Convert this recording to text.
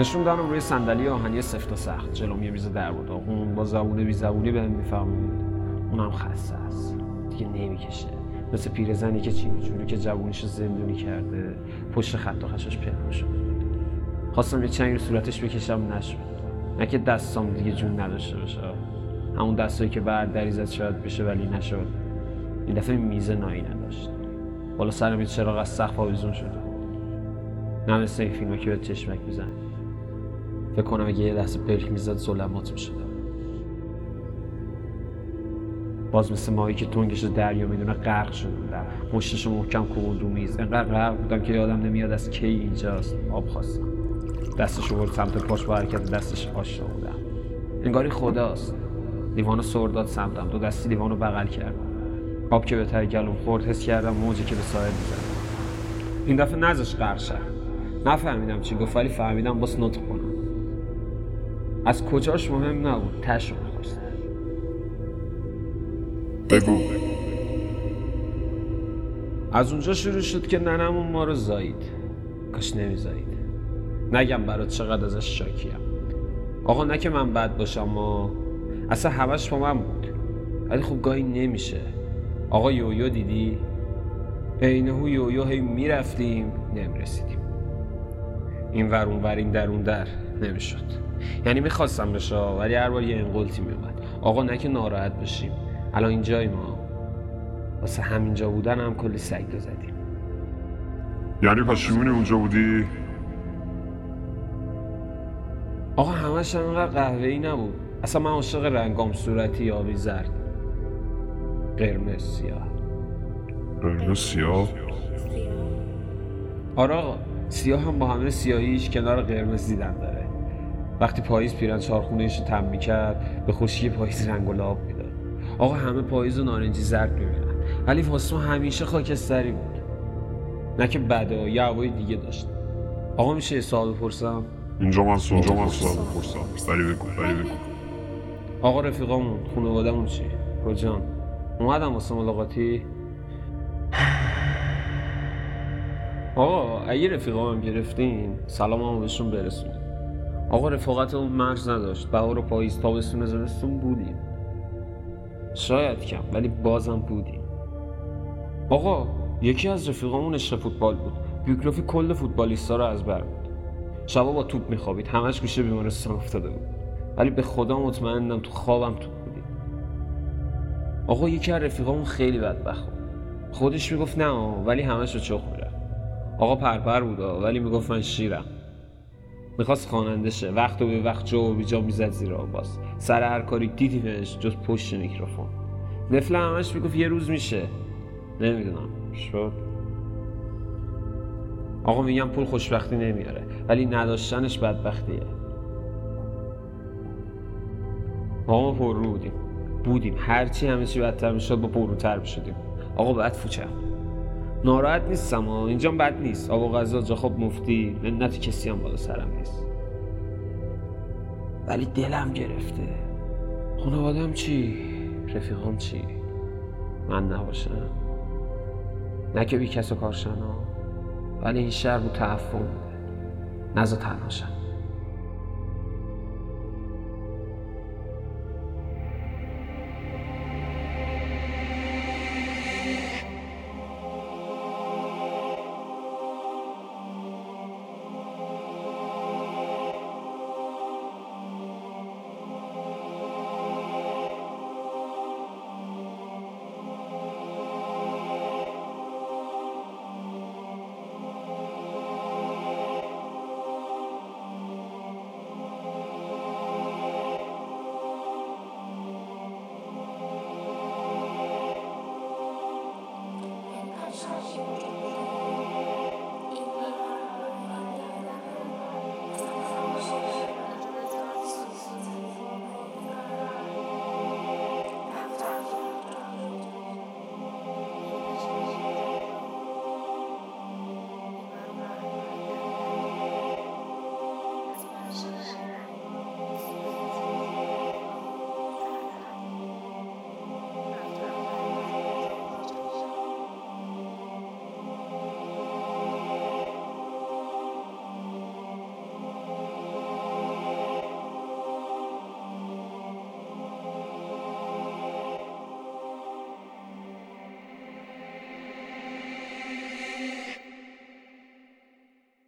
نشون دارم روی صندلی آهنی سفت و سخت. جلوم یه میز در بود. اون با زبونه بی زبونی بهم می‌فهمید اونم خسته است. دیگه نمی‌کشه. مثل پیرزنی که چی جوری که جوونیشو زندونی کرده. پشت خط و خشش پیدا شد. خواستم یه چنگ رو صورتش بکشم نشد. نه که دستام دیگه جون نداشته باشه. همون دستایی که بعد دری زد شاید بشه ولی نشد. این دفعه میزه نایی نداشت. بالا سرم یه چراغ از سقف آویزون شده نه مثل این فیلمه که به چشمک میزن فکر کنم اگه یه لحظه پلک می‌زد ظلمات می‌شد باز مثل ماهی که تنگش دریا می‌دونه غرق شده بودم مشتش محکم کوبون میز انقدر غرق بودم که یادم نمیاد از کی اینجاست. آب خواستم. دستش برد سمت پاش با حرکت دستش آشنا بودم. انگاری خداست. لیوانو سرداد سمتم. دو دستی لیوانو بغل کردم آب که به ته گلوم خورد حس کردم موجی که به ساحل می‌زد این دفعه نزاش غرق نفهمیدم چی گفت ولی فهمیدم باس نطق کنم. از کجاش مهم نبود؟ تش رو می‌خواست بگو. از اونجا شروع شد که ننمون ما رو زایید. کاش نمیزایید. نگم برات چقدر ازش شاکیم. آقا نه که من بد باشم و اصلا همش با من بود. ولی خب گاهی نمیشه. آقا یویو دیدی؟ عینهو یویو هی می‌رفتیم نمی‌رسیدیم. این ور اون ور این در اون در نمی‌شد. یعنی می‌خواستم بشه ولی هر بار یه انقلتی میومد آقا نه که ناراحت بشیم. الان اینجای ما. واسه همینجا بودن هم کلی سگ زدیم. یعنی پشیمونی اونجا بودی؟ آقا همش انقدر قهوه‌ای نبود. اصلا من عاشق رنگام صورتی آبی زرد. قرمز سیاه. قرمز سیاه؟ آره آقا. سیاه هم با همه سیاهیش کنار قرمز دیدن داره. وقتی پاییز پیرن چارخونهش رو تم می‌کرد به خوشی پاییز رنگ و لاب می‌داد. آقا همه پاییز و نارنجی زرد می‌بینن. ولی ما همیشه خاکستری بود. نه که بده یه هوای دیگه داشت. آقا میشه یه سوال بپرسم؟ اینجا من سوال بپرسم. ولی بگو آقا رفیقامون خانوادهمون چی؟ کجان؟ اومدم واسه ملاقاتی؟ آقا اگه رفیقام گرفتین سلام بهشون برسون آقا رفاقت اون مرز نداشت. بهار و پاییز تابستون زمستون بودیم. شاید کم ولی بازم بودیم. آقا یکی از رفیقامون عشق فوتبال بود. بیوگرافی کل فوتبالیستا رو از بر بود. شبا با توپ میخوابید. همش گوشه بیمارستان افتاده بود. ولی به خدا مطمئنم تو خوابم توپ بودیم آقا یکی از رفیقامون خیلی بدبخت خودش می‌گفت نه ولی همش رو چخ می‌رفت. آقا پرپر بود ولی می‌گفت من شیرم. می‌خواست خواننده شه. وقت و به وقت جو و بیجا می‌زد زیر باز سر هر کاری دیدیمش جز پشت میکروفون. نفله همش می‌گفت یه روز میشه. نمی‌دونم. شد. آقا میگم پول خوشبختی نمیاره ولی نداشتنش بدبختیه. آقا ما پر رو بودیم. بودیم هرچی همه چی بدتر می‌شد با پروتر می‌شدیم. آقا بعد فوچم ناراحت نیستم ها اینجا بد نیست. آب و غذا جا خب مفتی. منت کسی هم بالا سرم نیست. ولی دلم گرفته. خانوادم چی؟ رفیقام چی؟ من نباشم. نه که بی کس و کارشن ها ولی این شهر بود تعفن نزا تنهاشم